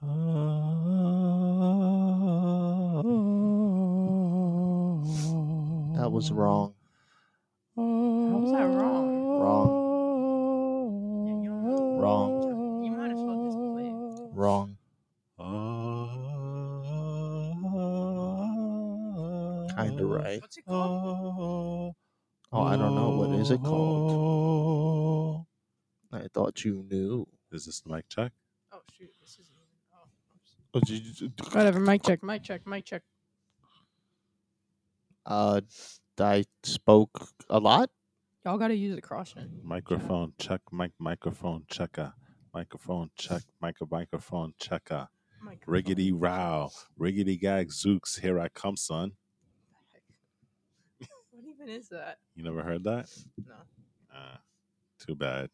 That was wrong. How was that wrong? Wrong. You, you, Wrong. you might as well just play it. Wrong. Kinda right. What's it called? Oh, I don't know. What is it called? I thought you knew. Is this the mic check? Oh shoot, this isn't even. Oh, oops. Whatever. Mic check. Mic check. Mic check. Uh, I spoke a lot. Y'all gotta use the cross gen. Microphone check. Mic microphone checker. Microphone check. mic, microphone checker. Microphone. Riggedy row. Riggedy gag zooks. Here I come, son. What even is that? You never heard that? No. Uh, too bad.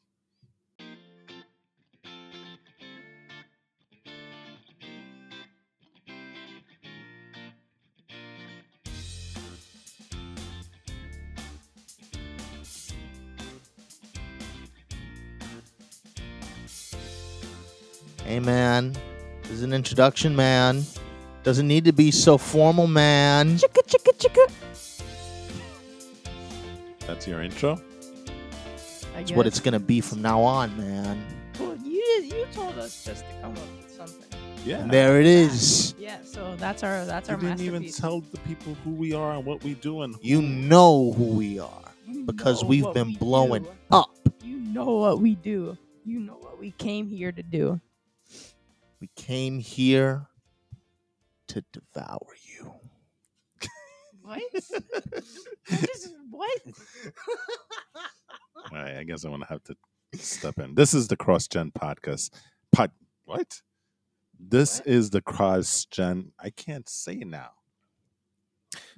Hey, man. This is an introduction, man. Doesn't need to be so formal, man. Chicka chicka chicka. That's your intro? I It's what it's gonna be from now on, man. Well, you you told us just to come up with something. Yeah. And there it is. Yeah, so that's our that's our You didn't even masterpiece. tell the people who we are and what we do and You know who we are You because know we've what been we blowing do. up. You know what we do. You know what we came here to do. We came here to devour you. What? what is what? All right, I guess I'm gonna have to step in. This is the Cross Gen podcast. Pod what? This What? is the Cross Gen. I can't say now.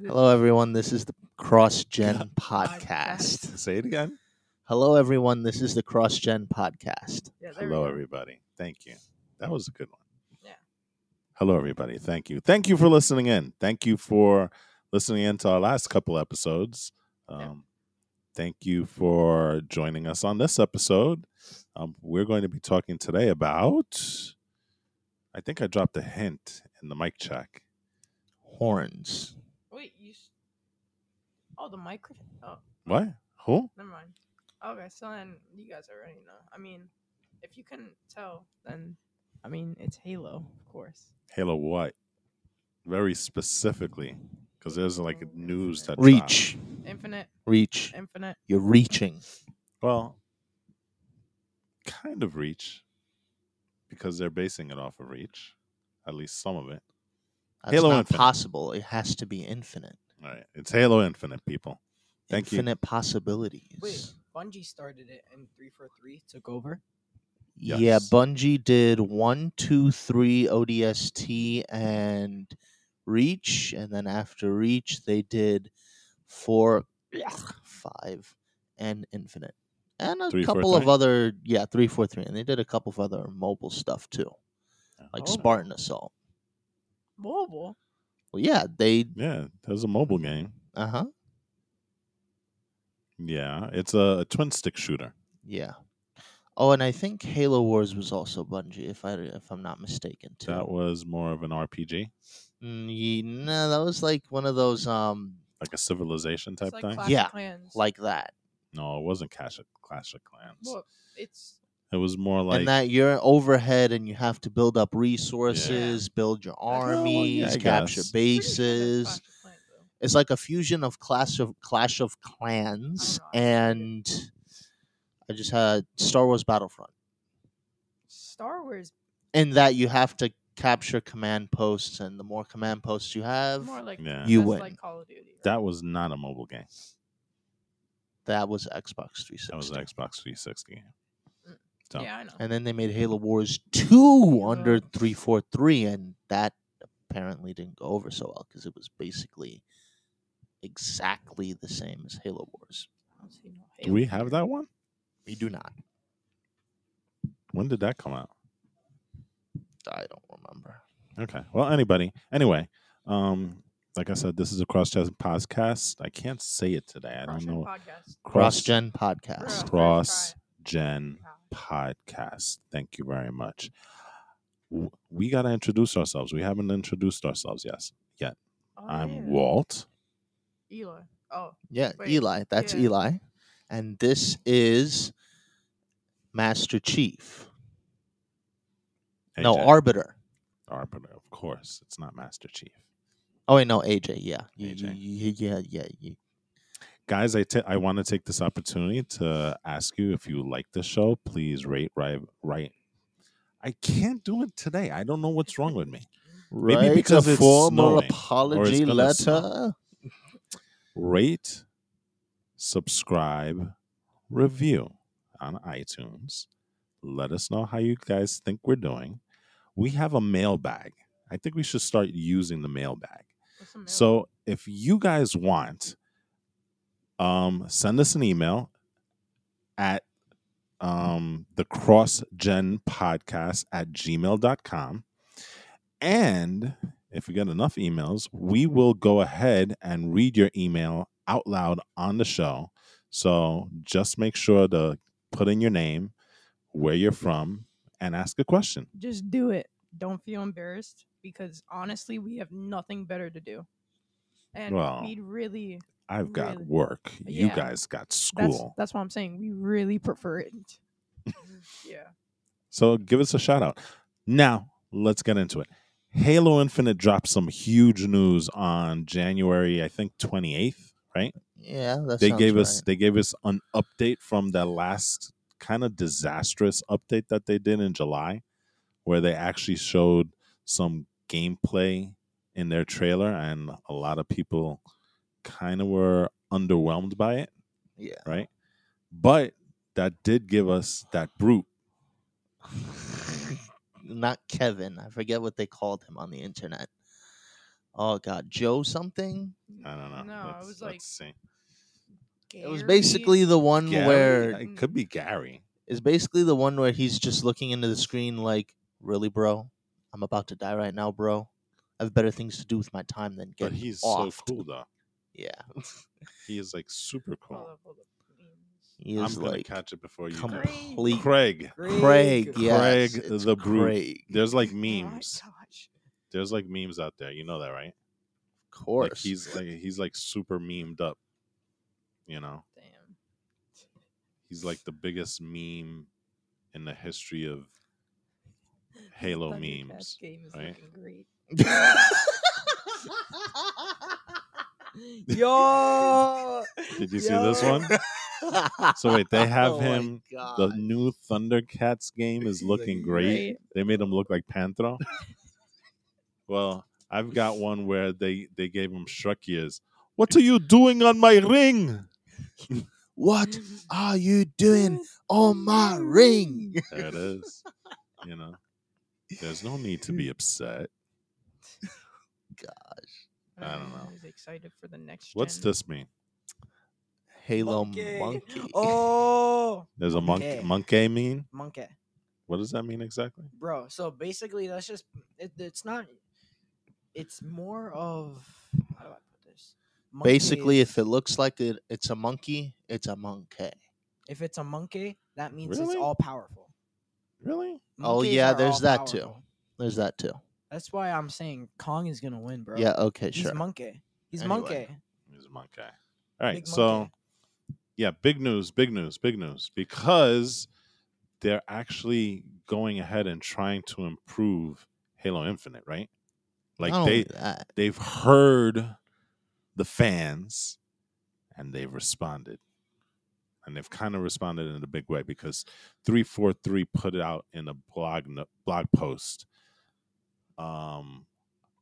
Hello, everyone. This is the Cross Gen podcast. Say it again. Hello, everyone. This is the Cross Gen podcast. Yeah, Hello, everybody. Thank you. That was a good one. Yeah. Hello, everybody. Thank you. Thank you for listening in. Thank you for listening in to our last couple episodes. Um, Yeah. Thank you for joining us on this episode. Um, we're going to be talking today about. I think I dropped a hint in the mic check. Horns. Wait, you. s- Oh, the microphone. Oh, What? Who? never mind. Okay, so then you guys already know. I mean, if you couldn't tell, then I mean it's Halo, of course. Halo what? Very specifically, because there's like news that Reach. Uh, infinite, Reach. infinite. You're reaching. Well, kind of Reach, because they're basing it off of Reach, at least some of it. That's Halo not Infinite. possible. It has to be infinite. All right, it's Halo Infinite, people. Thank you. infinite possibilities. Wait, Bungie started it and three four three took over. Yeah, Bungie did one, two, three ODST and Reach, and then after Reach they did four, five, and Infinite, and a Three, four, couple of other yeah three, four, three, and they did a couple of other mobile stuff too, like Oh. Spartan Assault. Mobile. Well, yeah, they Yeah, there's a mobile game. uh huh Yeah, it's a, a twin stick shooter. yeah. Oh, and I think Halo Wars was also Bungie, if I if I'm not mistaken too. That was more of an RPG, Mm, ye- no, that was like one of those um like a civilization type It's like thing. Clash of Yeah, Clans. like that. No, it wasn't Clash of, Clash of Clans. well, it's It was more like and that you're overhead and you have to build up resources, build your well, yeah, armies, capture guess. pretty sure that's bases. Clash of Clans, though. It's like a fusion of Clash of Clash of Clans I know, and I just had Star Wars Battlefront. Star Wars In that you have to capture command posts, and the more command posts you have, more like Yeah. You win. like Call of Duty. right? that was not a mobile game. that was Xbox 360. That was an Xbox 360. Mm. So Yeah, I know. And then they made Halo Wars 2 under Yeah. 343, and that apparently didn't go over so well because it was basically exactly the same as Halo Wars. Don't see no do Halo we have that one? We do not. When did that come out? I don't remember. Okay. Well, anybody. Anyway, um, like I said, this is a cross-gen podcast. I can't say it today. I don't Cross know. Podcast. Cross Gen Podcast. Cross-gen podcast. Thank you very much. We gotta introduce ourselves. We haven't introduced ourselves yes yet. Oh, I'm yeah. Walt. Eli. Oh, Yeah, Wait, Eli. That's yeah. Eli. And this is Master Chief. No, Arbiter. Arbiter, of course. It's not Master Chief. Oh wait, no, AJ. Yeah, AJ. yeah, yeah, yeah. Guys, I I want to take this opportunity to ask you if you like the show, please rate, write, write. I can't do it today. I don't know what's wrong with me. Maybe because a it's formal apology letter. snow. Rate, subscribe, review on iTunes. Let us know how you guys think we're doing. We have a mailbag. I think we should start using the mailbag. mail? So if you guys want, um, send us an email at um, the crossgen podcast at gmail.com. And if we get enough emails, we will go ahead and read your email out loud on the show. So just make sure to put in your name, where you're from, and ask a question. just do it. Don't feel embarrassed because honestly, we have nothing better to do. And Well, we'd really I've got Really? work. You guys got that's school. that's what I'm saying. We really prefer it. yeah. So give us a shout out. Now, let's get into it. Halo Infinite dropped some huge news on January, I think 28th, right? Yeah, that They gave us right. they gave us an update from that last kind of disastrous update that they did in July where they actually showed some gameplay in their trailer and a lot of people kind of were underwhelmed by it, Yeah. right? But that did give us that brute Not Kevin. I forget what they called him on the internet. Uh, oh God, Joe something. I don't know. No, it Let's- was like let's see. It was Gary- basically the one Gary? where it could be Gary. is basically the one where he's just looking into the screen like, really, bro? I'm about to die right now, bro. I have better things to do with my time than get But he's offed. so cool though. Yeah, He is like super cool. up, hold he I'm is gonna like catch it before you do. complete Craig. Craig. Yes, Craig it's the Brute. Craig. There's like Oh my memes. gosh. There's like memes out there. You know that, right? Of course. Like he's like he's like super memed up. You know, Damn. he's like the biggest meme in the history of Halo memes. game is right? looking great. Yo. Did you see this one? So wait, they have Oh him. The new Thundercats game is looking like, great. They made him look like Panthro. Well, I've got one where they they gave him Shrek ears. What are you doing on my ring? What are you doing on my ring? There it is. You know, there's no need to be upset. Gosh. I don't know. I was excited for the next. What's gen. this mean? Halo Monkey. monkey. Oh, There's a monkey. Monkey. Monkey mean? monkey, What does that mean exactly? bro. So basically, that's just it, it's not. It's more of how do I put this? Monkey Basically, if it looks like it, it's a monkey, it's a monkey. if it's a monkey, that means Really? it's all powerful. Really? Oh, Monkeys yeah, are there's all that too. powerful. There's that too. That's why I'm saying Kong is gonna win, bro. Yeah. Okay. he's Sure. monkey. He's Anyway. monkey. He's a monkey. All right. Big so, monkey. yeah, big news, big news, big news because they're actually going ahead and trying to improve Halo Infinite, right? Like they that. they've heard the fans and they've responded. And they've kind of responded in a big way because 343 put it out in a blog blog post. Um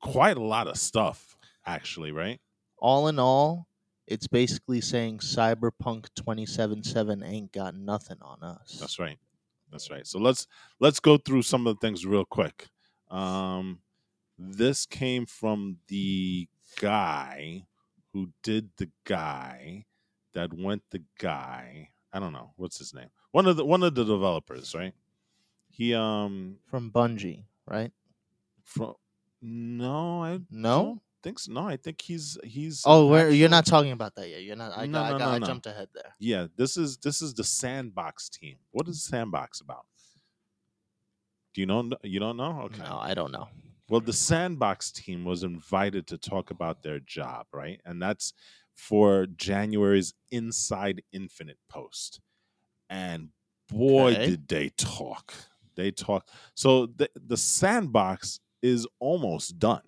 quite a lot of stuff actually, right? all in all, it's basically saying Cyberpunk 2077 ain't got nothing on us. That's right. That's right. So let's let's go through some of the things real quick. Um, this came from the guy who did the guy that went the guy. I don't know what's his name. One of the one of the developers, right? He um From Bungie, right? from no, I No? think so. No, I think he's he's Oh, where you're not talking about that yet. You're not. I, No, got, no, I, no, I jumped ahead there. Yeah, this is this is the sandbox team. What is sandbox about? Do you know? You don't know? Okay. No, I don't know. Well, the Sandbox team was invited to talk about their job, right? And that's for January's Inside Infinite post. And boy, Okay. did they talk. They talk. So the, the Sandbox is almost done.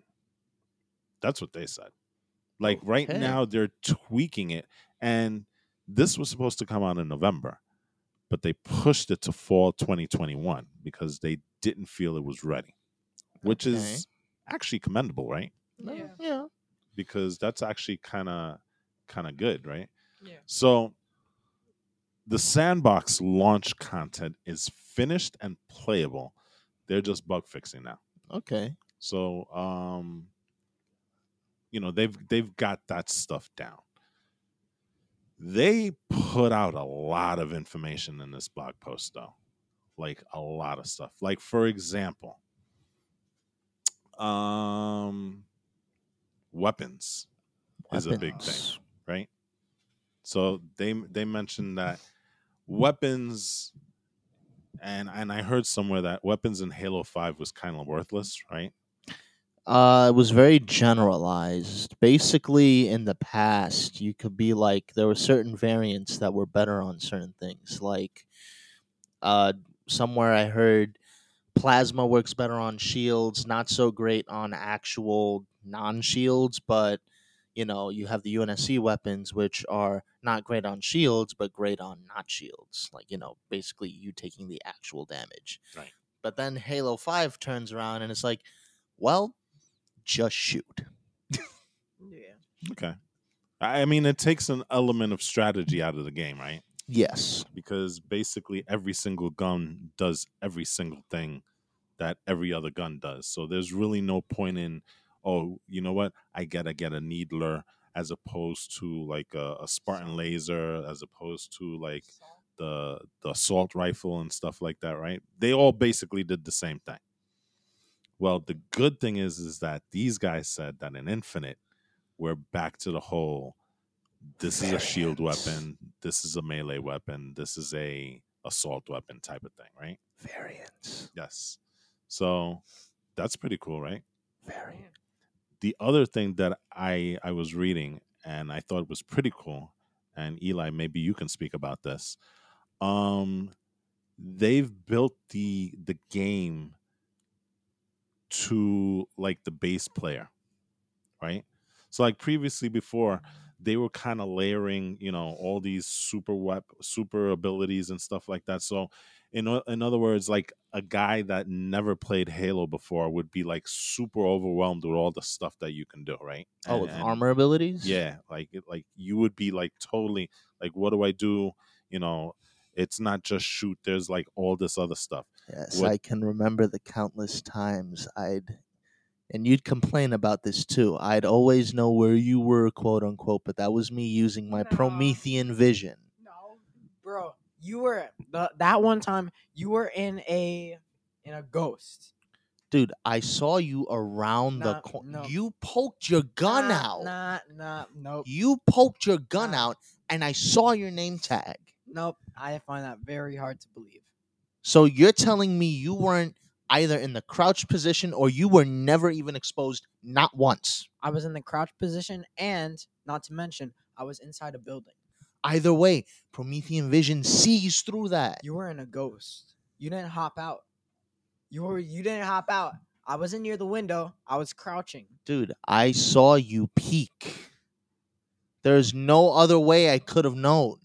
That's what they said. Like right now, they're tweaking it. And this was supposed to come out in November, but they pushed it to fall 2021 because they didn't feel it was ready which Okay. is actually commendable, right? Yeah. Yeah. Because that's actually kind of kind of good, right? Yeah. So the sandbox launch content is finished and playable. They're just bug fixing now. Okay. So um you know, they've they've got that stuff down. They put out a lot of information in this blog post though. Like a lot of stuff. Like for example, um weapons is a big thing right so they they mentioned that weapons and and i heard somewhere that weapons in halo 5 was kind of worthless right Uh, it was very generalized. Basically, in the past, you could be like there were certain variants that were better on certain things. Like, uh, somewhere I heard plasma works better on shields, not so great on actual non-shields. But you know, you have the UNSC weapons, which are not great on shields, but great on not shields. Like you know, basically you taking the actual damage. Right. But then Halo Five turns around and it's like, well, just shoot. Yeah. okay i I mean it takes an element of strategy out of the game right Yes. because basically every single gun does every single thing that every other gun does. So there's really no point in, oh, you know what? I gotta get a needler as opposed to like a, a Spartan laser, as opposed to like the the assault rifle and stuff like that, right? They all basically did the same thing. Well, the good thing is is that these guys said that in Infinite, we're back to the whole this is a shield weapon, this is a melee weapon, this is a assault weapon type of thing, right? Variants. Yes. So that's pretty cool, right? Variant. The other thing that I I was reading and I thought was pretty cool, and Eli, maybe you can speak about this. Um, they've built the the game to like the base player, right? So like previously before, they were kind of layering, you know, all these super wep- super abilities and stuff like that. So in in other words, like a guy that never played Halo before would be like super overwhelmed with all the stuff that you can do, right? Oh, And- with and- armor abilities? yeah, like like you would be like totally like, what do I do? You know, it's not just shoot. There's like all this other stuff. Yes, What- I can remember the countless times I'd, and you'd complain about this too. I'd always know where you were, quote unquote, but that was me using my No. Promethean vision. No. bro. You were the, that one time. You were in a in a ghost. Dude, I saw you around the corner. no. You poked your gun nah, out. Nah, nah, nope, You poked your gun Nah. out, and I saw your name tag. nope. I find that very hard to believe. So you're telling me you weren't either in the crouch position or you were never even exposed, not once. I was in the crouch position, and not to mention, I was inside a building. Either way, Promethean vision sees through that. You were in a ghost. You didn't hop out. You were you didn't hop out. I wasn't near the window. I was crouching. Dude, I saw you peek. There's no other way I could have known.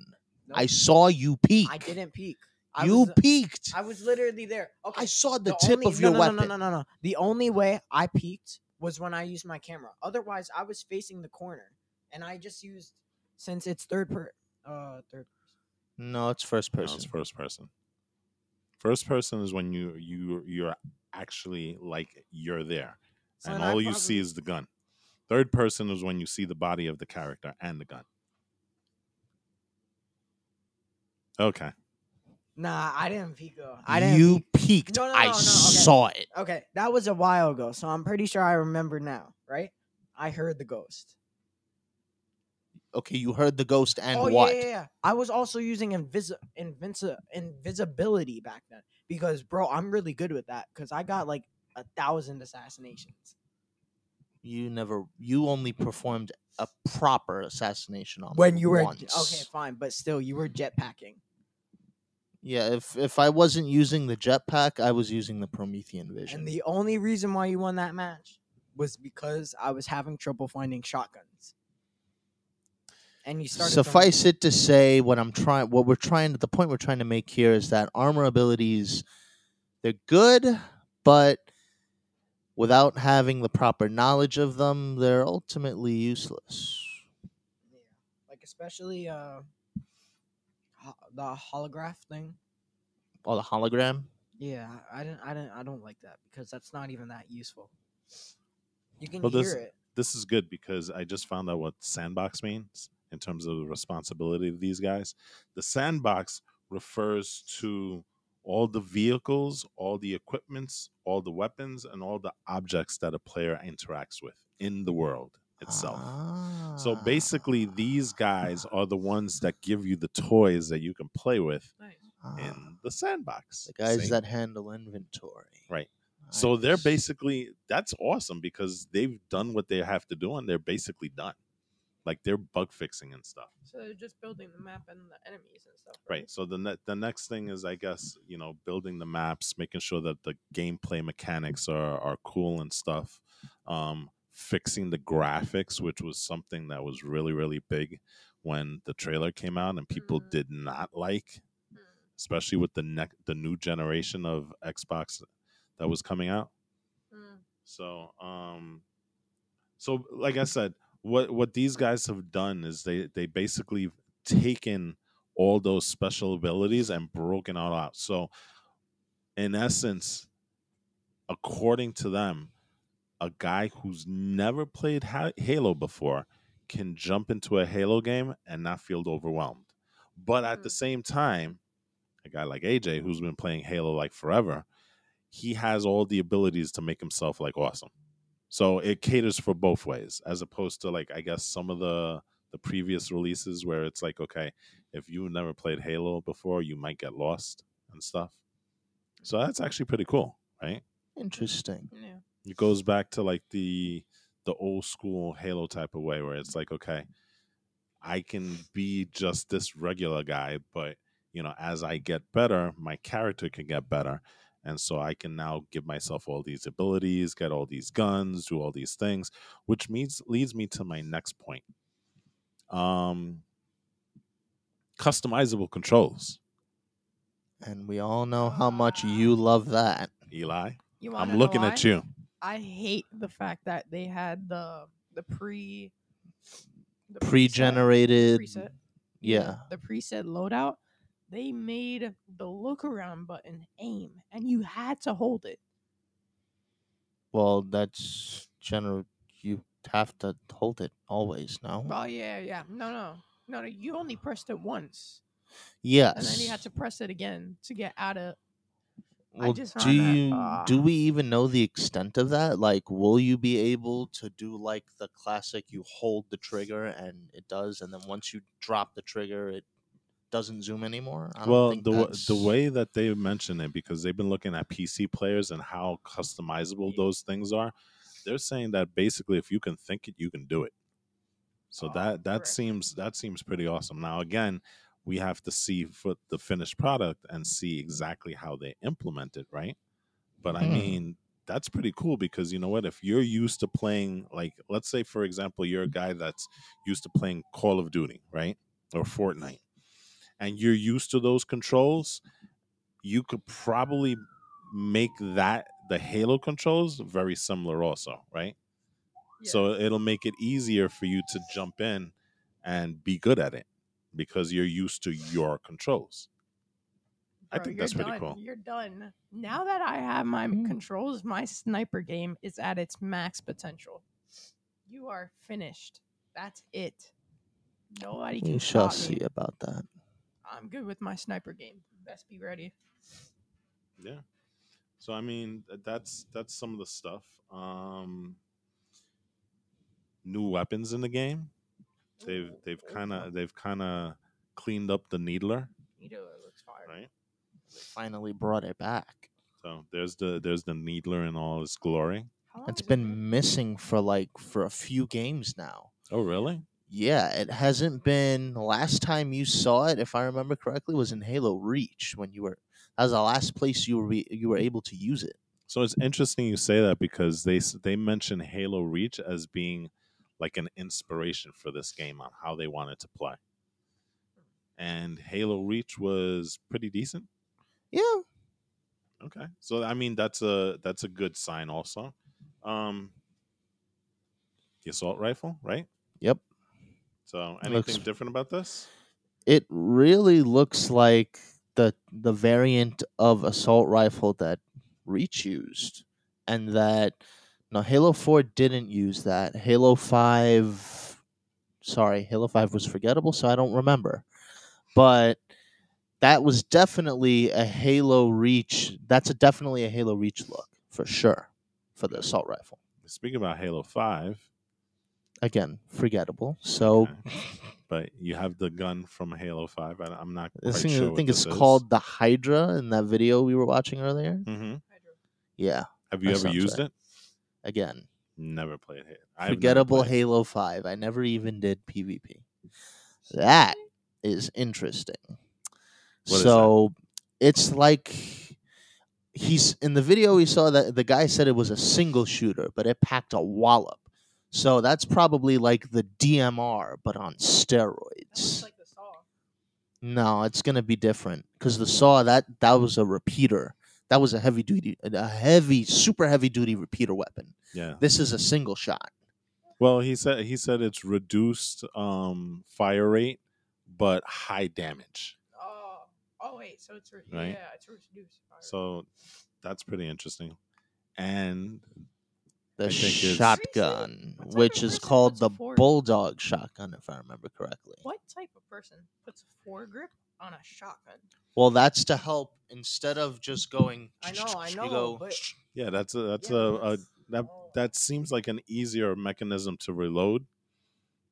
I saw you peek. I didn't peek. I You was, peeked. I was literally there. Okay. I saw the, the tip only- of no, your no, weapon. No, no, no, no, no. The only way I peeked was when I used my camera. Otherwise, I was facing the corner, and I just used since it's third per uh third. No, it's first No, person. it's first person. First person is when you you you're actually like you're there, So and then I all you see is the gun. Third person is when you see the body of the character and the gun. Okay. Nah, I didn't peek. though. I didn't. you peek. peeked. No, no, I no, no, okay. saw it. Okay, that was a while ago, so I'm pretty sure I remember now. Right? I heard the ghost. Okay, you heard the ghost and oh what? yeah, yeah, yeah. I was also using invisi- invisibility back then, because bro, I'm really good with that because I got like a thousand assassinations. You never. You only performed a proper assassination on When you were once. okay, fine, but still, you were jetpacking. Yeah, if if I wasn't using the jetpack, I was using the Promethean vision. And the only reason why you won that match was because I was having trouble finding shotguns. And you started. throwing- Suffice it to say, what I'm trying, what we're trying, the point we're trying to make here is that armor abilities, they're good, but without having the proper knowledge of them, they're ultimately useless. Yeah, like especially uh, the holograph thing. Oh, the hologram. Yeah, I I didn't, I didn't, I don't like that because that's not even that useful. You can Well, hear this- it. This is good because I just found out what sandbox means in terms of the responsibility of these guys. The sandbox refers to all the vehicles, all the equipments, all the weapons, and all the objects that a player interacts with in the world itself. So Ah. basically, these guys are the ones that give you the toys that you can play with Nice. Ah, in the sandbox. the guys See? that handle inventory. Right. So they're basically that's awesome because they've done what they have to do and they're basically done. Like they're bug fixing and stuff. So they're just building the map and the enemies and stuff. Right. So the ne- the next thing is I guess, you know, building the maps, making sure that the gameplay mechanics are are cool and stuff. Um fixing the graphics, which was something that was really really big when the trailer came out and people Mhm. did not like, Mm. especially with the ne- the new generation of Xbox that was coming out. Mm. So, um, so like I said, what what these guys have done is they they basically taken all those special abilities and broken it all out. So, in essence, according to them, a guy who's never played ha- Halo before can jump into a Halo game and not feel overwhelmed. But at the Hmm. same time, a guy like AJ who's been playing Halo like forever, he has all the abilities to make himself like awesome. So it caters for both ways, as opposed to like I guess some of the the previous releases where it's like, okay, if you never played Halo before, you might get lost and stuff. So that's actually pretty cool, right? Interesting. Yeah. It goes back to like the the old school Halo type of way where it's like, okay, I can be just this regular guy, but you know, as I get better, my character can get better. And so I can now give myself all these abilities, get all these guns, do all these things, which means leads me to my next point. Um customizable controls. And we all know how much you love that. Eli, You wanna I'm know looking at you. I hate the fact that they had the the pre the pre-generated preset. Yeah. The preset loadout. They made the look around button aim, and you had to hold it. Well, that's general. You have to hold it always. No. Oh yeah, yeah. No, no, no, no. You only pressed it once, Yes. and then you had to press it again to get out of. I Well, just do you do ah. we even know the extent of that? Like, will you be able to do like the classic? You hold the trigger and it does, and then once you drop the trigger, it doesn't zoom anymore. I don't Well, the w- the way that they mention it, because they've been looking at PC players and how customizable those things are, they're saying that basically, if you can think it, you can do it. So Oh, that that correct. seems that seems pretty awesome. Now, again, we have to see for the finished product and see exactly how they implement it, right? But I Hmm. mean, that's pretty cool because you know what? If you're used to playing, like, let's say, for example, you're a guy that's used to playing Call of Duty, right? Or Fortnite, and you're used to those controls, you could probably make that the Halo controls very similar, also, right? So it'll make it easier for you to jump in and be good at it because you're used to your controls. I think you're that's pretty done. cool. You're done. Now that I have my Mm. controls, my sniper game is at its max potential. You are finished. That's it. Nobody can we shall stop see me. about that. I'm good with my sniper game. Best be ready. Yeah. So I mean, that's that's some of the stuff. Um new weapons in the game. They've they've kind of they've kind of cleaned up the needler, Needler looks fire. right? They finally brought it back. So there's the there's the Needler in all its glory. How long It's has it been missing for like for a few games now. Oh really? Yeah, it hasn't been. Last time you saw it, if I remember correctly, was in Halo Reach when you were. That was the last place you were be, you were able to use it. So it's interesting you say that because they they mention Halo Reach as being like an inspiration for this game on how they wanted to play. And Halo Reach was pretty decent. Yeah, Okay. So I mean that's a that's a good sign also. Um the assault rifle, right? Yep. So anything looks- different about this? it really looks like the the variant of assault rifle that Reach used, and that no Halo Four didn't use that. Halo Five, sorry, Halo Five was forgettable, so I don't remember. But that was definitely a Halo Reach. That's a definitely a Halo Reach look for sure for the assault rifle. Speaking about Halo 5, Again, forgettable. So Okay. but you have the gun from Halo 5. I, I'm not I quite think, sure I think it's this is. called the Hydra in that video we were watching earlier. Mhm. Yeah, Have you ever used right. it? Again, Never played Halo. I've forgettable played. Halo 5. I never even did PvP. That is interesting. What is that? so it's like he's in the video we saw that the guy said it was a single shooter, but it packed a wallop. So that's probably like the DMR, but on That looks steroids. like the saw. No, it's gonna be different because the saw that that was a repeater. That was a heavy duty, a heavy, super heavy duty repeater weapon. Yeah. This is a single shot. Well, he said he said it's reduced um, fire rate, but high damage. Oh, oh wait, so it's re- Right. yeah, it's reduced. fire. So that's pretty interesting. And The I shotgun, which is called the bulldog shotgun, if I remember correctly. what type of person puts a foregrip on a shotgun? Well, that's to help instead of just going. I know, I know, go, but yeah, that's a that's Yeah, a, a that oh. that seems like an easier mechanism to reload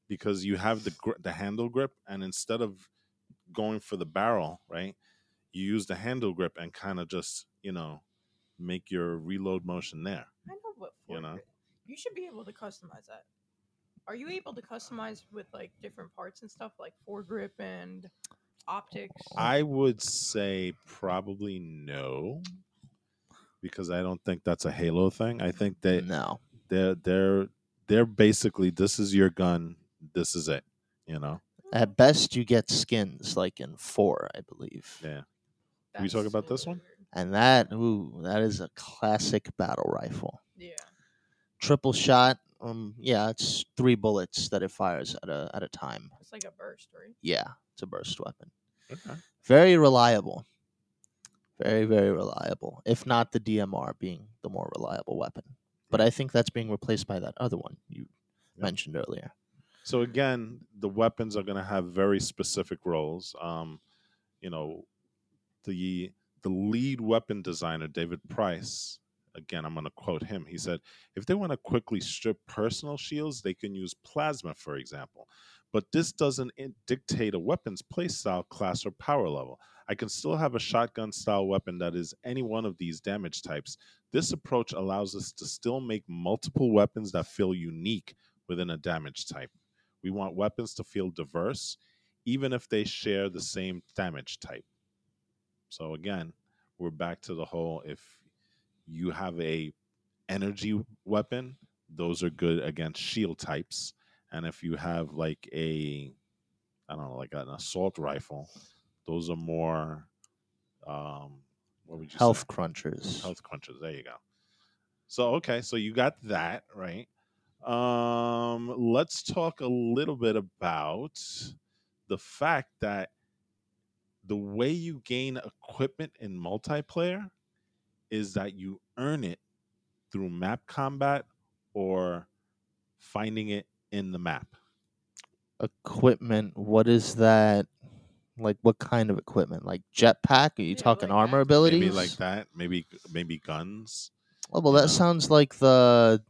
because you have the gri- the handle grip, and instead of going for the barrel, right, you use the handle grip and kind of just you know make your reload motion there. I know what You know? foregrip. You should be able to customize that. Are you able to customize with like different parts and stuff like foregrip and optics? I would say probably no, because I don't think that's a Halo thing. I think that no. they're they're they're basically this is your gun, this is it. You know, At best, you get skins, like in four, I believe. yeah. we talk about this one? And that, ooh, that is a classic battle rifle. Yeah. Triple shot. Um, yeah, it's three bullets that it fires at a at a time. It's like a burst, right? Yeah, it's a burst weapon. Okay. Very reliable. Very, very reliable. If not the DMR being the more reliable weapon. But I think that's being replaced by that other one you Yep. mentioned earlier. So again, the weapons are going to have very specific roles. Um, you know, the the lead weapon designer David Price. Again, I'm going to quote him. He said, "If they want to quickly strip personal shields, they can use plasma, for example. But this doesn't dictate a weapon's playstyle, class, or power level. I can still have a shotgun style weapon that is any one of these damage types. This approach allows us to still make multiple weapons that feel unique within a damage type. We want weapons to feel diverse, even if they share the same damage type. So again, we're back to the whole if you have a energy weapon, those are good against shield types. And if you have like a I don't know, like an assault rifle, those are more um what would you Health say? crunchers. Health crunchers. There you go. So okay, so you got that right. Um, let's talk a little bit about the fact that the way you gain equipment in multiplayer is that you earn it through map combat or finding it in the map. Equipment. What is that? Like what kind of equipment? Like jetpack? Are you Yeah, talking like armor that. abilities? Maybe like that. Maybe maybe guns. Oh, well, that know? sounds like the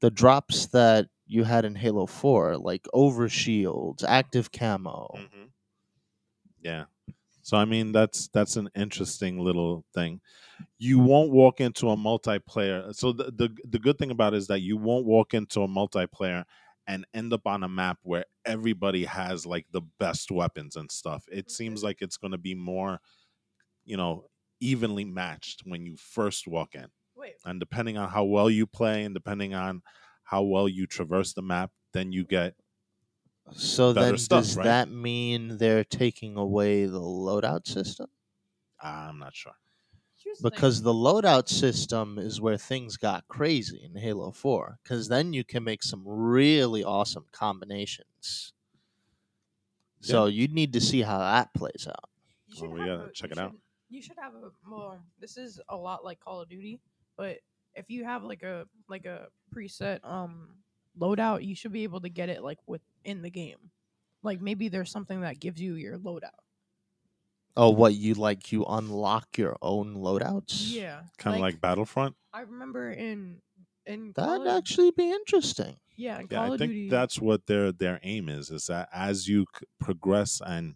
the drops that you had in Halo Four, like over shields, active camo. Mhm. Yeah. So I mean that's that's an interesting little thing. You won't walk into a multiplayer. So the the, the good thing about it is that you won't walk into a multiplayer and end up on a map where everybody has like the best weapons and stuff. It seems like it's going to be more, you know, evenly matched when you first walk in. Wait, And depending on how well you play and depending on how well you traverse the map, then you get So then, stuff, does right? that mean they're taking away the loadout system? I'm not sure. here's. Because the loadout system is where things got crazy in Halo 4. Because then you can make some really awesome combinations. So you'd need to see how that plays out. Well, we gotta a- check you it out. You should have a well. This is a lot like Call of Duty, but if you have like a like a preset um loadout, you should be able to get it like within the game. Like maybe there's something that gives you your loadout. Oh, what you like? You unlock your own loadouts? Yeah, Kind of like, Battlefront. I remember in in That'd of- actually be interesting. yeah in Yeah, Call I of think Duty. that's what their their aim is. Is that as you c- progress and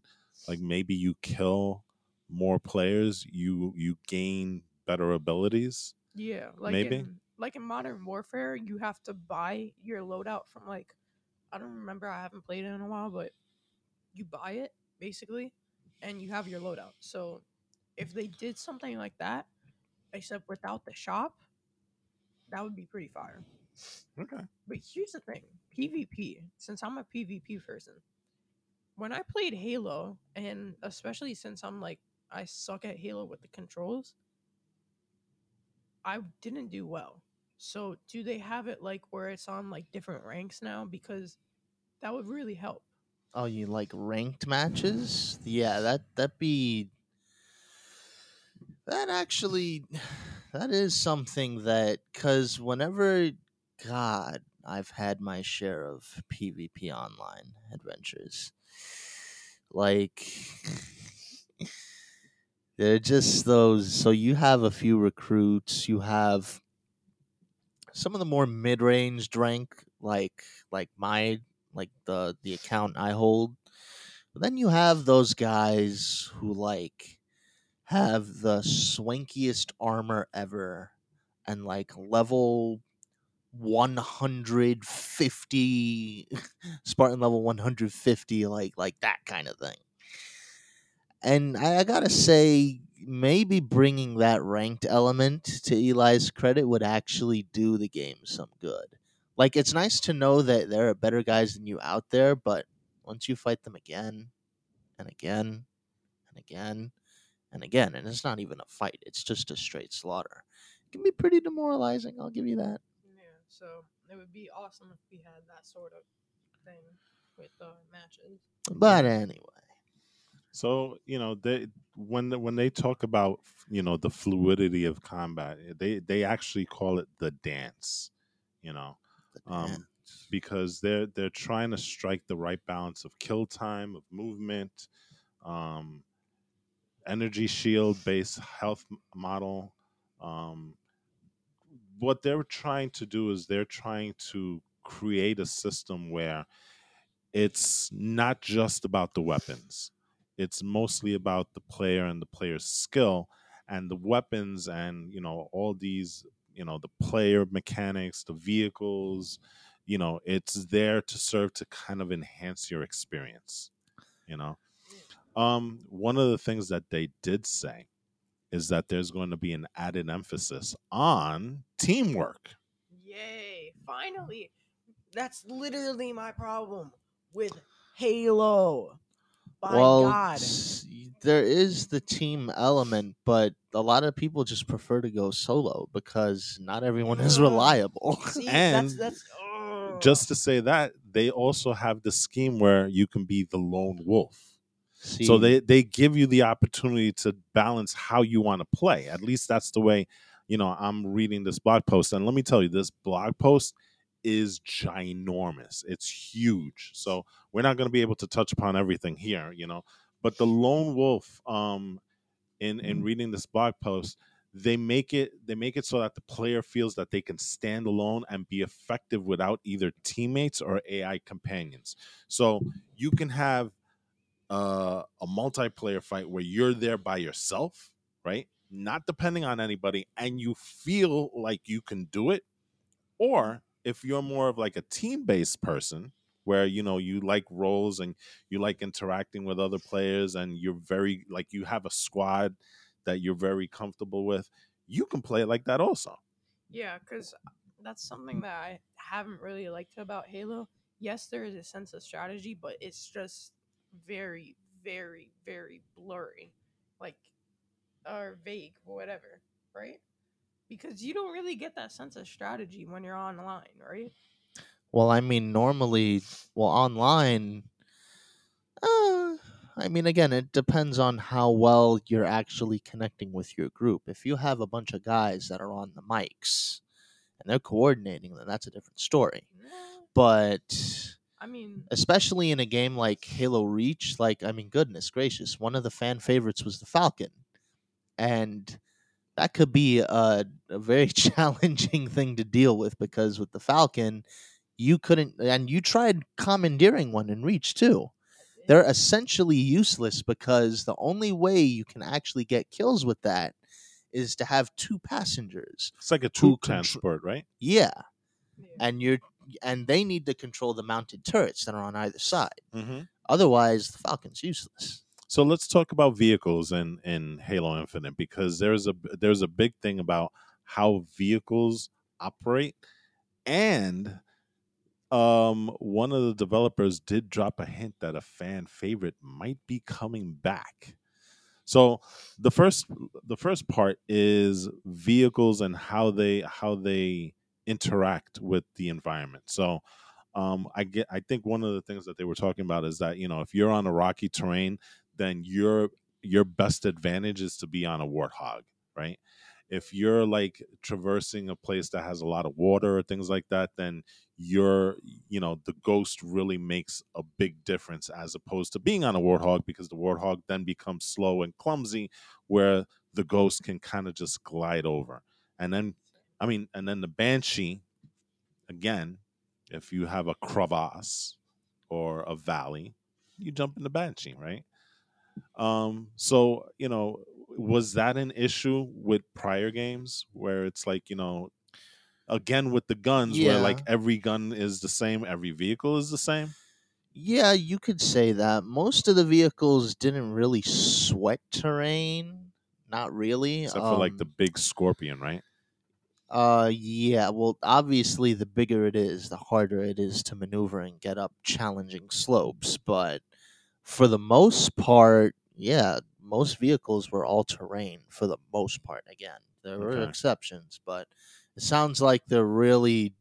like maybe you kill more players, you you gain better abilities. Yeah, like Maybe. in like in Modern Warfare, you have to buy your loadout from like I don't remember. I haven't played it in a while, but you buy it basically, and you have your loadout. So if they did something like that, except without the shop, that would be pretty fire. Okay. But here's the thing: PvP. Since I'm a PvP person, when I played Halo, and especially since I'm like I suck at Halo with the controls, I didn't do well. So do they have it like where it's on like different ranks now? Because that would really help. Oh, you like ranked matches? Yeah, that that be that actually that is something that cuz whenever god, I've had my share of PvP online adventures. Like they're just those so you have a few recruits, you have some of the more mid-range rank like like my like the the account I hold. But then you have those guys who like have the swankiest armor ever and like level 150 Spartan level 150 like like that kind of thing. And I, I gotta say, maybe bringing that ranked element to Eli's credit would actually do the game some good. Like, it's nice to know that there are better guys than you out there, but once you fight them again and again and again and again, and it's not even a fight, it's just a straight slaughter, it can be pretty demoralizing. I'll give you that. Yeah. So it would be awesome if we had that sort of thing with uh, matches. But anyway, So you know they when the, when they talk about you know the fluidity of combat, they they actually call it the dance. You know, Um, because they're they're trying to strike the right balance of kill time, of movement, um, energy shield based health model. Um, what they're trying to do is they're trying to create a system where it's not just about the weapons. It's mostly about the player and the player's skill and the weapons and you know all these you know the player mechanics, the vehicles, you know, it's there to serve to kind of enhance your experience, you know. Um one of the things that they did say is that there's going to be an added emphasis on teamwork. Yay! Finally, that's literally my problem with Halo. By well, God, there is the team element, but a lot of people just prefer to go solo because not everyone is reliable. see, and that's that's ugh. Just to say that, they also have the scheme where you can be the lone wolf. See, So they they give you the opportunity to balance how you want to play. At least that's the way, you know, I'm reading this blog post. And let me tell you, this blog post is ginormous. It's huge. So we're not going to be able to touch upon everything here, you know. But the lone wolf, um, in in reading this blog post, they make it they make it so that the player feels that they can stand alone and be effective without either teammates or AI companions. So you can have uh, a multiplayer fight where you're there by yourself, right? Not depending on anybody, and you feel like you can do it, or if you're more of like a team-based person where you know you like roles and you like interacting with other players and you're very like you have a squad that you're very comfortable with you can play it like that also Yeah, because uh, that's something that I haven't really liked about Halo. Yes, there is a sense of strategy, but it's just very, very, very blurry, like or vague, whatever, right? Because you don't really get that sense of strategy when you're online, right? Well, I mean, normally, well, online, uh, I mean, again, it depends on how well you're actually connecting with your group. If you have a bunch of guys that are on the mics and they're coordinating, then that's a different story. But I mean, especially in a game like Halo Reach, like, I mean, goodness gracious, one of the fan favorites was the Falcon. And that could be a, a very challenging thing to deal with because with the Falcon, you couldn't, and you tried commandeering one in Reach too. They're essentially useless because the only way you can actually get kills with that is to have two passengers. it's like a two transport right Yeah, yeah. and you're and they need to control the mounted turrets that are on either side. mm-hmm. Otherwise, the Falcon's useless. So let's talk about vehicles in in Halo Infinite because there's a there's a big thing about how vehicles operate and um one of the developers did drop a hint that a fan favorite might be coming back. So the first the first part is vehicles and how they how they interact with the environment. So um I get I think one of the things that they were talking about is that you know if you're on a rocky terrain then your your best advantage is to be on a warthog, right? If you're like traversing a place that has a lot of water or things like that, then you're you know the ghost really makes a big difference as opposed to being on a warthog because the warthog then becomes slow and clumsy where the ghost can kind of just glide over. And then I mean and then the banshee again, if you have a crevasse or a valley, you jump in the banshee, right? Um, so you know, was that an issue with prior games where it's like you know, again with the guns, where like every gun is the same, every vehicle is the same? Yeah, you could say that. Most of the vehicles didn't really sweat terrain. Not really. Except for like the um, big scorpion, right? Uh, yeah. Well, obviously, the bigger it is, the harder it is to maneuver and get up challenging slopes. But for the most part, yeah, most vehicles were all terrain for the most part. Again, there were Okay. exceptions, but it sounds like they're really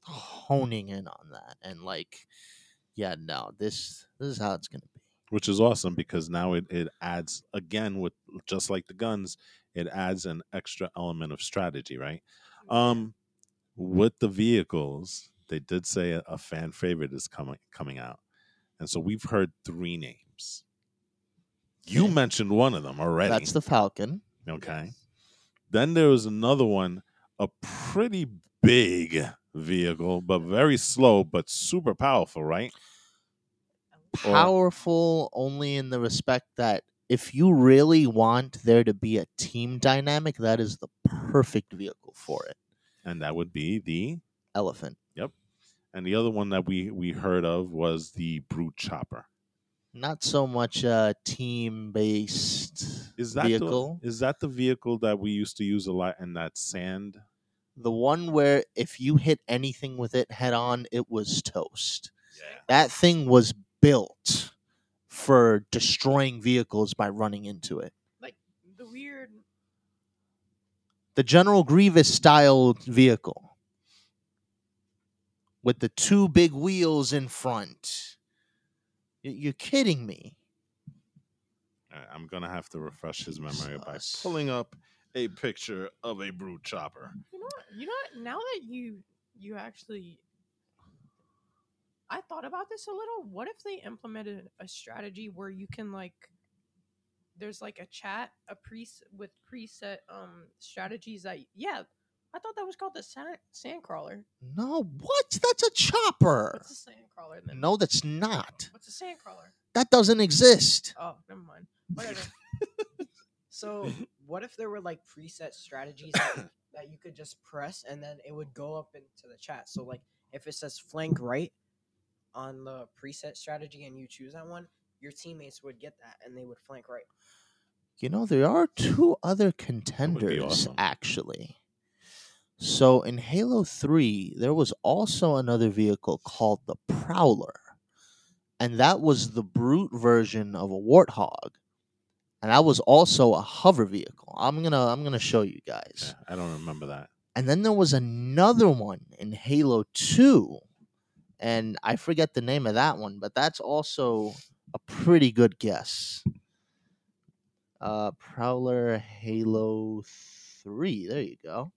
honing in on that. And like, yeah, no, this this is how it's gonna be. Which is awesome because now it, it adds again with just like the guns, it adds an extra element of strategy, right? Um, with the vehicles, they did say a, a fan favorite is coming coming out, and so we've heard three names. You Okay. mentioned one of them already. That's the Falcon. okay. Then there was another one, a pretty big vehicle, but very slow, but super powerful, right? Or- powerful only in the respect that if you really want there to be a team dynamic, that is the perfect vehicle for it. And that would be the Elephant. And the other one that we we heard of was the brute chopper. Not so much a team based Is that vehicle. the is that the vehicle that we used to use a lot in that sand? The one where if you hit anything with it head on, it was toast. Yeah. That thing was built for destroying vehicles by running into it. like the weird. the General Grievous style vehicle with the two big wheels in front. You're kidding me. I'm gonna have to refresh his memory by pulling up a picture of a brute chopper. You know, what- you know. What? Now that you you actually, I thought about this a little. What if they implemented a strategy where you can like, there's like a chat, a pre with preset um strategies that yeah, I thought that was called the sand sandcrawler. No, what? That's a chopper. It's a sandcrawler. sandcrawler then. No, that's not. What's a sandcrawler? That doesn't exist. Oh, never mind. Whatever. So what if there were like preset strategies that, that you could just press and then it would go up into the chat? So like if it says flank right on the preset strategy and you choose that one, your teammates would get that and they would flank right. You know, there are two other contenders awesome. actually. So in Halo 3, there was also another vehicle called the Prowler. And that was the brute version of a warthog. And that was also a hover vehicle. I'm going to I'm going to show you guys. Yeah, I don't remember that. And then there was another one in Halo 2. And I forget the name of that one, but that's also a pretty good guess. Uh, Prowler Halo 3. There you go.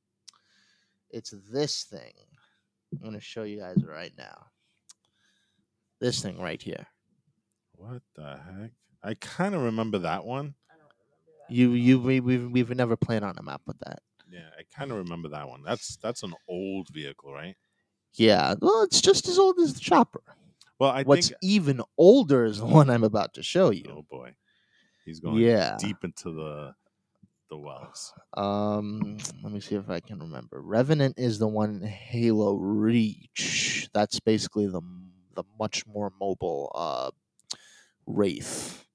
It's this thing. I'm going to show you guys right now. This thing right here. What the heck? I kind of remember that one. I don't remember that. You you we, we've, we've never played on a map with that. Yeah, I kind of remember that one. That's that's an old vehicle, right? Yeah, well, it's just as old as the chopper. Well, I What's think. even older is the one I'm about to show you. Oh boy, he's going Yeah. deep into the the wells. Um, let me see if I can remember. Revenant is the one in Halo Reach. That's basically the the much more mobile uh Wraith.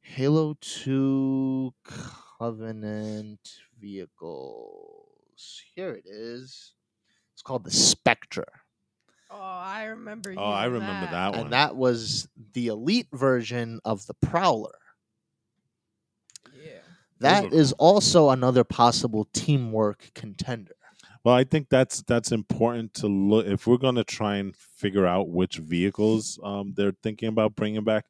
Halo Two Covenant vehicles. Here it is. It's called the Spectre, Oh, I remember. Oh, I hearing remember that one. and that was the elite version of the Prowler. That is also another possible teamwork contender. Well, I think that's that's important to look if we're going to try and figure out which vehicles um, they're thinking about bringing back.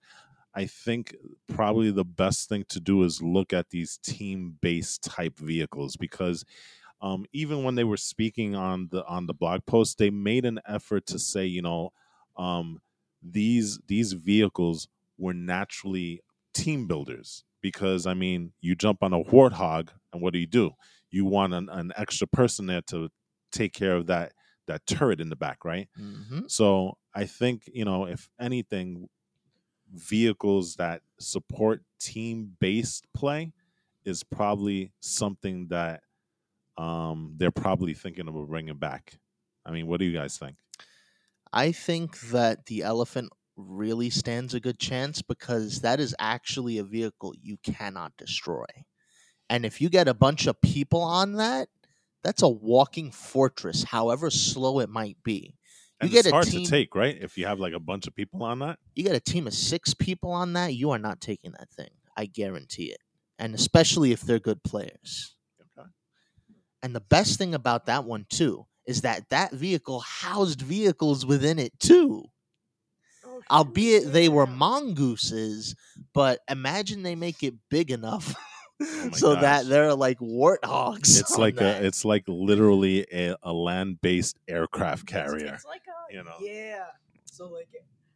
I think probably the best thing to do is look at these team-based type vehicles because um, even when they were speaking on the on the blog post, they made an effort to say, you know, um, these these vehicles were naturally team builders because I mean, you jump on a warthog, and what do you do? You want an, an extra person there to take care of that that turret in the back, right? Mm-hmm. So I think you know, if anything, vehicles that support team based play is probably something that um, they're probably thinking about bringing back. I mean, what do you guys think? I think that the elephant really stands a good chance because that is actually a vehicle you cannot destroy. And if you get a bunch of people on that, that's a walking fortress, however slow it might be. You And get it's a hard team- to take, right? If you have like a bunch of people on that. You get a team of six people on that, you are not taking that thing. I guarantee it. And especially if they're good players. Okay. And the best thing about that one too is that that vehicle housed vehicles within it too. Oh, shoot, albeit they were mongooses but imagine they make it big enough Oh so gosh. that they're like warthogs It's like that. a, it's like literally a, a land based aircraft carrier. It's like a You know. Yeah. So like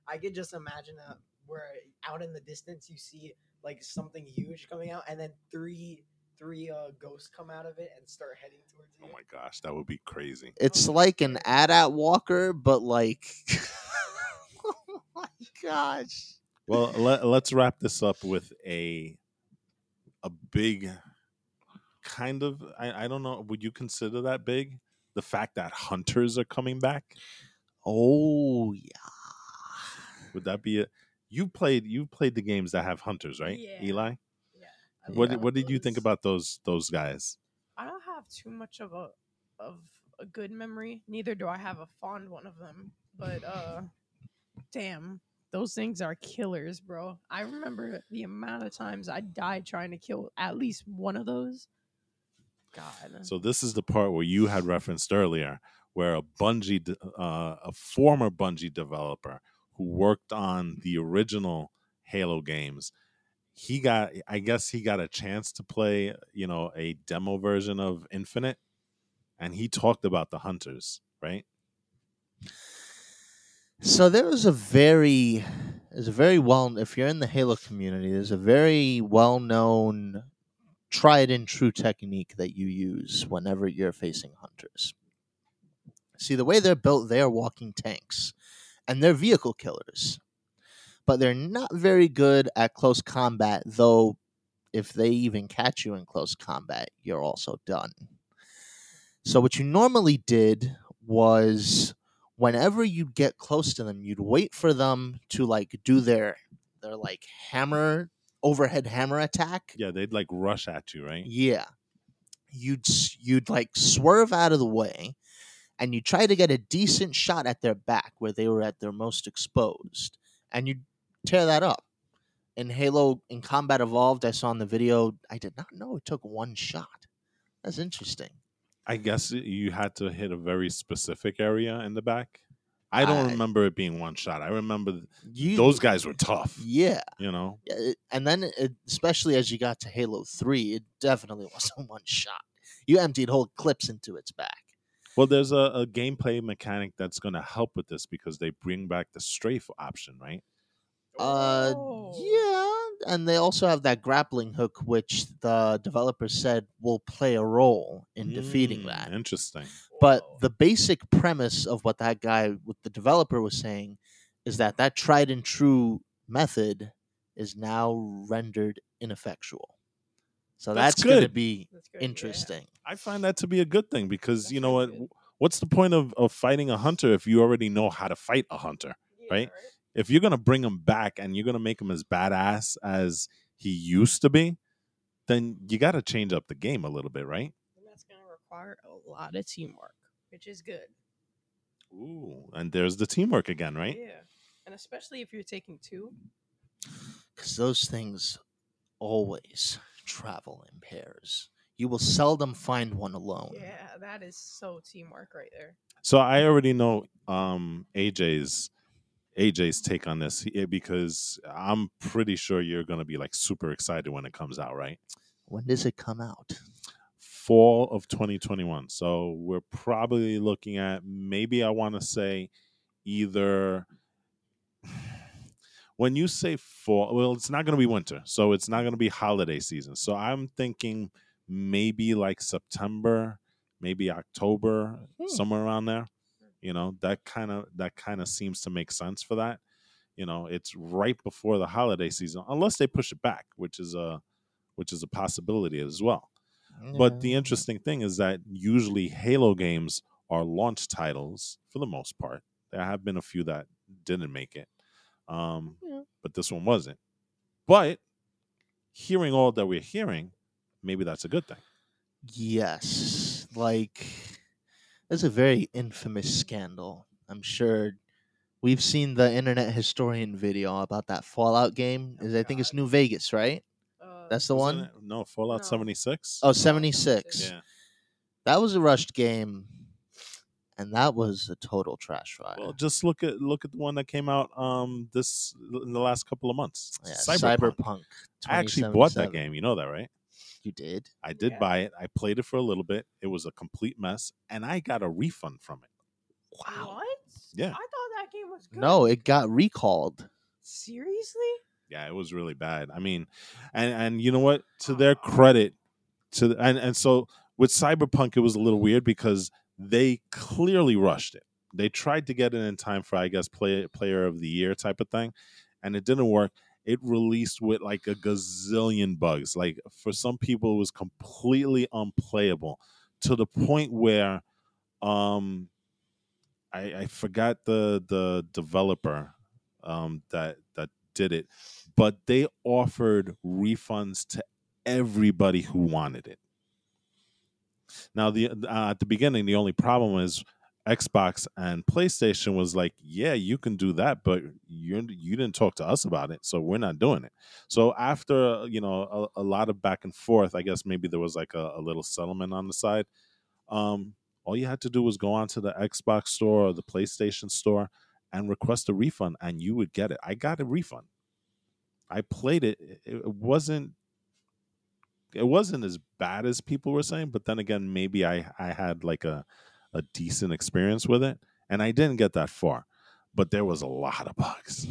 I could just imagine that where out in the distance you see like something huge coming out and then three three uh ghosts come out of it and start heading towards you. Oh my gosh, that would be crazy. it's Oh, like an yeah. AT-AT walker but like oh my gosh Well, let, let's wrap this up with a a big kind of I, I don't know, would you consider that big? The fact that hunters are coming back? oh yeah Would that be it? You played you played the games that have hunters, right? Yeah. Eli? I What love did, what did you think about those those guys? I don't have too much of a of a good memory. Neither do I have a fond one of them. But uh damn, those things are killers, bro. I remember the amount of times I died trying to kill at least one of those. God. So this is the part where you had referenced earlier, where a Bungie, uh, a former Bungie developer who worked on the original Halo games, he got, I guess, he got a chance to play, you know, a demo version of Infinite, and he talked about the hunters, right? So there is a very there's a very well if you're in the Halo community, there's a very well known tried and true technique that you use whenever you're facing hunters. See the way they're built, they are walking tanks. and they're vehicle killers. But they're not very good at close combat, though if they even catch you in close combat, you're also done. So what you normally did was whenever you'd get close to them, you'd wait for them to like do their their like hammer overhead hammer attack. Yeah, they'd like rush at you, right? Yeah. You'd you'd like swerve out of the way and you try to get a decent shot at their back where they were at their most exposed and you tear that up. In Halo in Combat Evolved, I saw in the video, I did not know it took one shot. That's interesting. I guess you had to hit a very specific area in the back. I don't I- remember it being one shot. I remember You, those guys were tough. Yeah. You know, and then it, especially as you got to Halo 3, it definitely wasn't one shot. You emptied whole clips into its back. well, there's a, a gameplay mechanic that's going to help with this because they bring back the strafe option, right? Uh, Oh. yeah, and they also have that grappling hook, which the developer said will play a role in defeating Mm, that. Interesting. But Whoa. the basic premise of what that guy, what the developer was saying, is that that tried and true method is now rendered ineffectual. So That's that's, going to be That's good, yeah. interesting. I find that to be a good thing because That's you know what? good. What's the point of, of fighting a hunter if you already know how to fight a hunter? Yeah, right? If you're gonna bring him back and you're gonna make him as badass as he used to be, then you got to change up the game a little bit, right? And that's going to require a lot of teamwork, which is good. Ooh, and there's the teamwork again, right? Yeah. And especially if you're taking two. Because those things always travel in pairs. You will seldom find one alone. Yeah, that is so teamwork right there. So I already know um, AJ's AJ's take on this eh, because I'm pretty sure you're gonna be like super excited when it comes out, right? When does it come out? Fall of 2021. So we're probably looking at maybe I want to say either when you say fall, well, it's not going to be winter, so it's not going to be holiday season. So I'm thinking maybe like September, maybe October, Hmm. somewhere around there. You know, that kind of that kind of seems to make sense for that. You know, it's right before the holiday season, unless they push it back, which is a which is a possibility as well. But the interesting thing is that usually Halo games are launch titles for the most part. There have been a few that didn't make it, um, Yeah. but this one wasn't. But hearing all that we're hearing, maybe that's a good thing. Yes. Like, there's a very infamous scandal. I'm sure we've seen the internet historian video about that Fallout game. Oh, Is I think it's New Vegas, right? Uh, That's the one? it? No, Fallout No. 76. Oh, 76. 76. yeah. That was a rushed game, and that was a total trash fire. Well, just look at look at the one that came out um this in the last couple of months. yeah, Cyberpunk. Cyberpunk. I actually bought that game. You know that, right? You did? I did Yeah. buy it. I played it for a little bit. It was a complete mess, and I got a refund from it. Wow. What? Yeah. I thought that game was good. No, it got recalled. Seriously? Yeah, it was really bad. I mean, and and you know what? To their credit, to the, and and so with Cyberpunk, it was a little weird because they clearly rushed it. They tried to get it in time for, I guess, play player of the year type of thing, and it didn't work. It released with like a gazillion bugs. Like for some people, it was completely unplayable to the point where, um, I, I forgot the the developer um, that that did it, but they offered refunds to everybody who wanted it. Now, the uh, at the beginning, the only problem is Xbox and PlayStation was like, "Yeah, you can do that, but you you didn't talk to us about it, so we're not doing it." So after you know a, a lot of back and forth, I guess maybe there was like a, a little settlement on the side. Um, all you had to do was go onto the Xbox store or the PlayStation store and request a refund, and you would get it. I got a refund. I played it. It wasn't. It wasn't as bad as people were saying, but then again, maybe I I had like a a decent experience with it, and I didn't get that far. But there was a lot of bugs,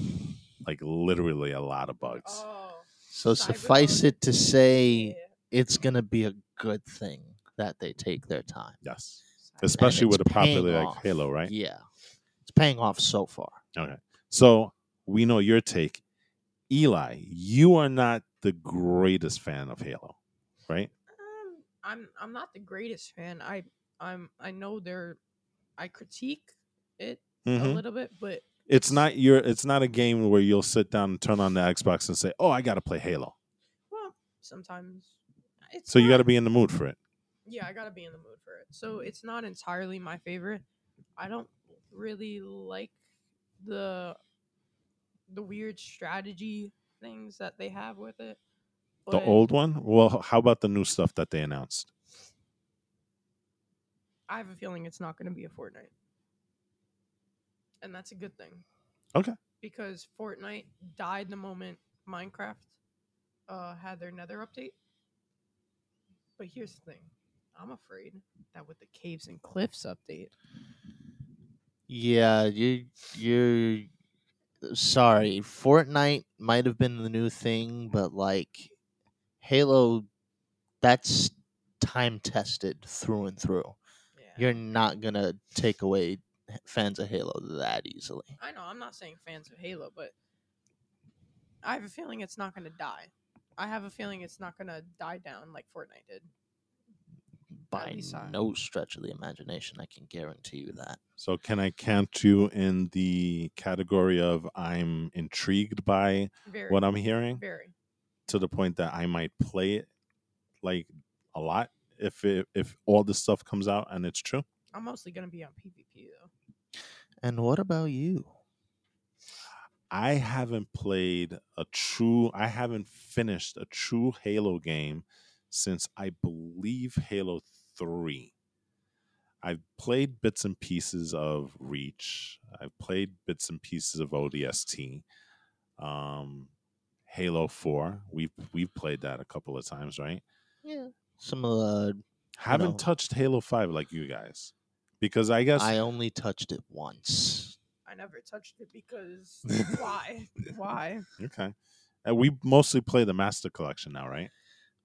like literally a lot of bugs. Oh. So suffice Cyberpunk. it to say, it's gonna be a good thing that they take their time. Yes, especially with a popular like off. Halo, right? Yeah, it's paying off so far. Okay. So we know your take. Eli, you are not the greatest fan of Halo, right? Um, I'm I'm not the greatest fan. I I'm I know they're I critique it a Mhm. little bit, but It's not your it's not a game where you'll sit down and turn on the Xbox and say, "Oh, I got to play Halo." well, sometimes it's So you got to be in the mood for it. yeah, I gotta be in the mood for it. So it's not entirely my favorite. I don't really like the the weird strategy things that they have with it. The old one? Well, how about the new stuff that they announced? I have a feeling it's not going to be a Fortnite, and that's a good thing. Okay. Because Fortnite died the moment Minecraft uh, had their Nether update. But here's the thing: I'm afraid that with the Caves and Cliffs update, Yeah, you you're sorry. Fortnite might have been the new thing, but like Halo that's time tested through and through. Yeah, You're not going to take away fans of Halo that easily. I know I'm not saying fans of Halo, but I have a feeling it's not going to die. I have a feeling it's not going to die down like Fortnite did. By no stretch of the imagination, I can guarantee you that. So can I count you in the category of I'm intrigued by Very, what I'm hearing very. to the point that I might play it like a lot if it, if all this stuff comes out and it's true? I'm mostly going to be on PvP though. And what about you? I haven't played a true I haven't finished a true Halo game since I believe Halo 3. I've played bits and pieces of Reach. I've played bits and pieces of ODST. Um Halo 4. We've we've played that a couple of times, right? Yeah. Some uh, of the Haven't know. touched Halo 5 like you guys. Because I guess I only touched it once. I never touched it because why? Why? okay. And we mostly play the Master Collection now, right?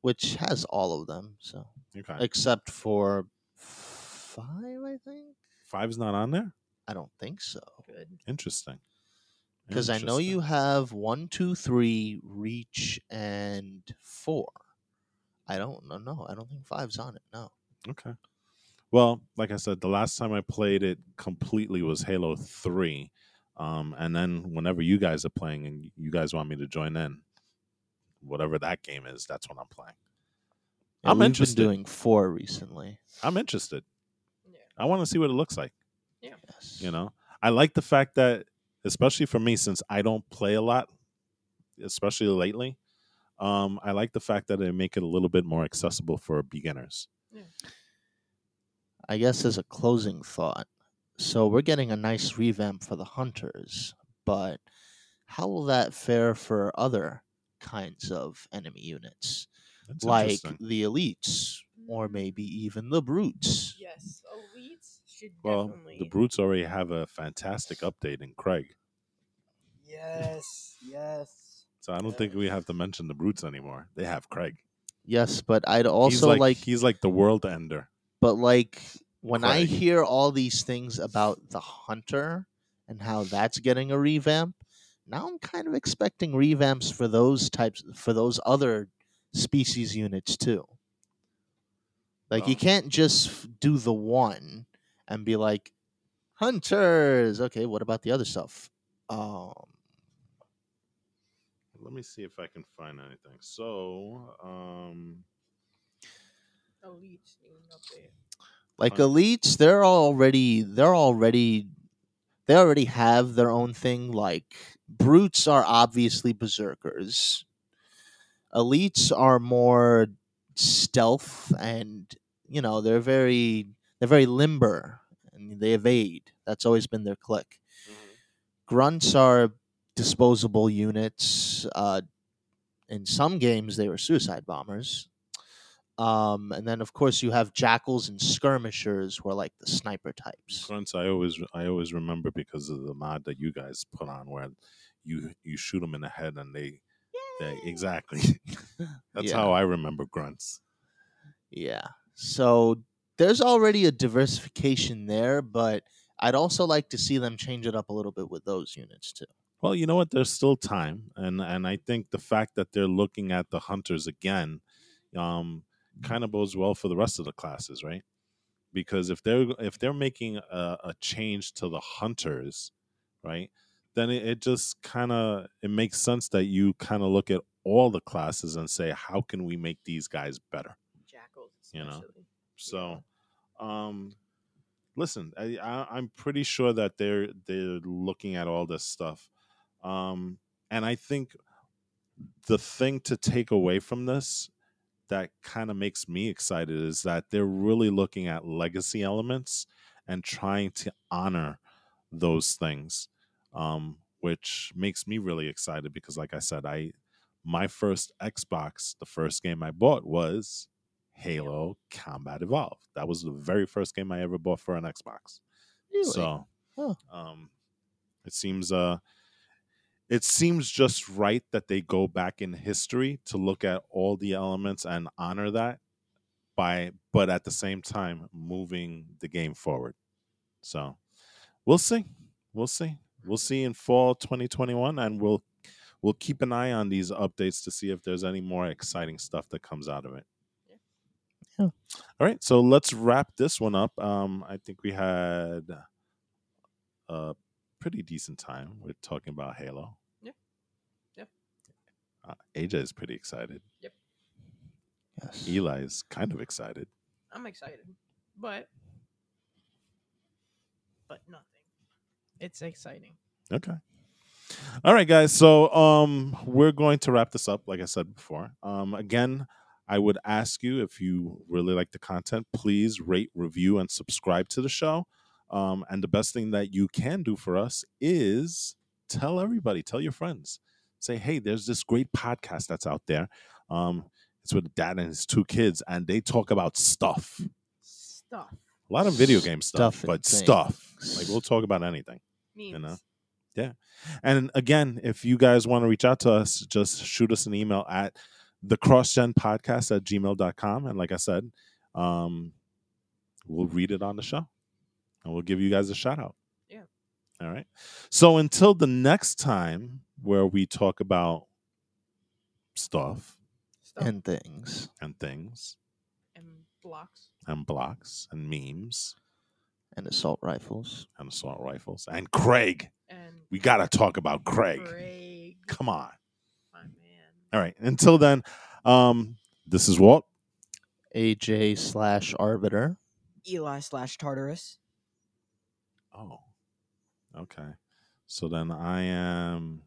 Which has all of them, so Okay. except for five, I think. Five's not on there? I don't think so. Good. Interesting. Because I know you have one, two, three, reach, and four. I don't know. No, I don't think five's on it. No. Okay. Well, like I said, the last time I played it completely was Halo 3. Um, and then whenever you guys are playing and you guys want me to join in, whatever that game is, that's what I'm playing. Yeah, I'm we've interested. been doing four recently. I'm interested. Yeah. I want to see what it looks like. Yes. You know, I like the fact that, especially for me, since I don't play a lot, especially lately, um, I like the fact that they make it a little bit more accessible for beginners. I guess as a closing thought, so we're getting a nice revamp for the hunters, but how will that fare for other kinds of enemy units, That's like the elites or maybe even the brutes? Yes, elites should Well, definitely. the brutes already have a fantastic update in Craig, Yes, yes. So I don't think we have to mention the brutes anymore. They have Craig. Yes, but I'd he's also like, like, he's like the world ender. but like when I hear all these things about the hunter and how that's getting a revamp, now I'm kind of expecting revamps for those types for those other species units too. Like you can't just do the one and be like hunters. Okay, what about the other stuff? Um Let me see if I can find anything. So, um, elites need an update. like Uh, elites they're already they're already they already have their own thing like brutes are obviously berserkers. Elites are more stealth and you know they're very they're very limber and they evade. That's always been their click grunts are disposable units uh in some games they were suicide bombers um, and then of course you have jackals and skirmishers who are like the sniper types. grunts. I always, I always remember because of the mod that you guys put on, where you you shoot them in the head and they, they exactly. That's Yeah. how I remember grunts. Yeah. So there's already a diversification there, but I'd also like to see them change it up a little bit with those units too. Well, you know what? There's still time, and and I think the fact that they're looking at the hunters again, um, kind of bodes well for the rest of the classes, right? Because if they're if they're making a, a change to the hunters, right, then it, it just kind of it makes sense that you kind of look at all the classes and say, how can we make these guys better? Jackals. You know. So, um, listen, I, I, I'm pretty sure that they're they're looking at all this stuff, um, and I think the thing to take away from this that kind of makes me excited is that they're really looking at legacy elements and trying to honor those things, um, which makes me really excited because, like I said, I my first Xbox, the first game I bought was Halo Combat Evolved. That was the very first game I ever bought for an Xbox. Really? So, Huh. um, it seems uh, it seems just right that they go back in history to look at all the elements and honor that by, but at the same time moving the game forward. So, we'll see. We'll see. We'll see in fall 2021, and we'll we'll keep an eye on these updates to see if there's any more exciting stuff that comes out of it. Yeah. All right, so let's wrap this one up. Um, I think we had a pretty decent time with talking about Halo. Yeah. Yeah. Uh, AJ is pretty excited. Yep. Yes. Eli is kind of excited. I'm excited, but but nothing. It's exciting. Okay. All right, guys. So um we're going to wrap this up, like I said before. Um again, I would ask you if you really like the content, please rate, review, and subscribe to the show. Um, and the best thing that you can do for us is tell everybody, tell your friends. Say, hey, there's this great podcast that's out there. Um, it's with dad and his two kids, and they talk about stuff. Stuff. A lot of video game stuff, Stuff but things. stuff. Like we'll talk about anything. Memes. know? Yeah. And again, if you guys want to reach out to us, just shoot us an email at the crossgen podcast at gmail.com. And like I said, um, we'll read it on the show and we'll give you guys a shout out. Yeah. All right. So until the next time where we talk about stuff Stuff. and things. and things and blocks. and blocks and memes And assault rifles. and assault rifles and Craig, And we got to talk about Craig. Craig, Come on. my man. All right. Until then, um, this is Walt. AJ slash arbiter. Eli slash Tartarus. Oh, okay. So then I am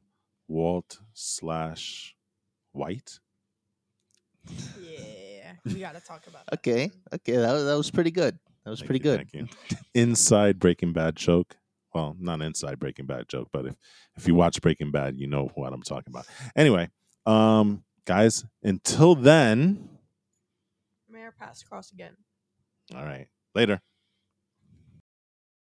Walt slash White. Yeah, we got to talk about that. Okay. Okay. That was, that was pretty good. That was Thank pretty you, good. Thank you. Inside Breaking Bad joke. Well, not inside Breaking Bad joke, but if if you watch Breaking Bad, you know what I'm talking about. Anyway, um, guys, until then, Mayor pass cross again. all right. Later.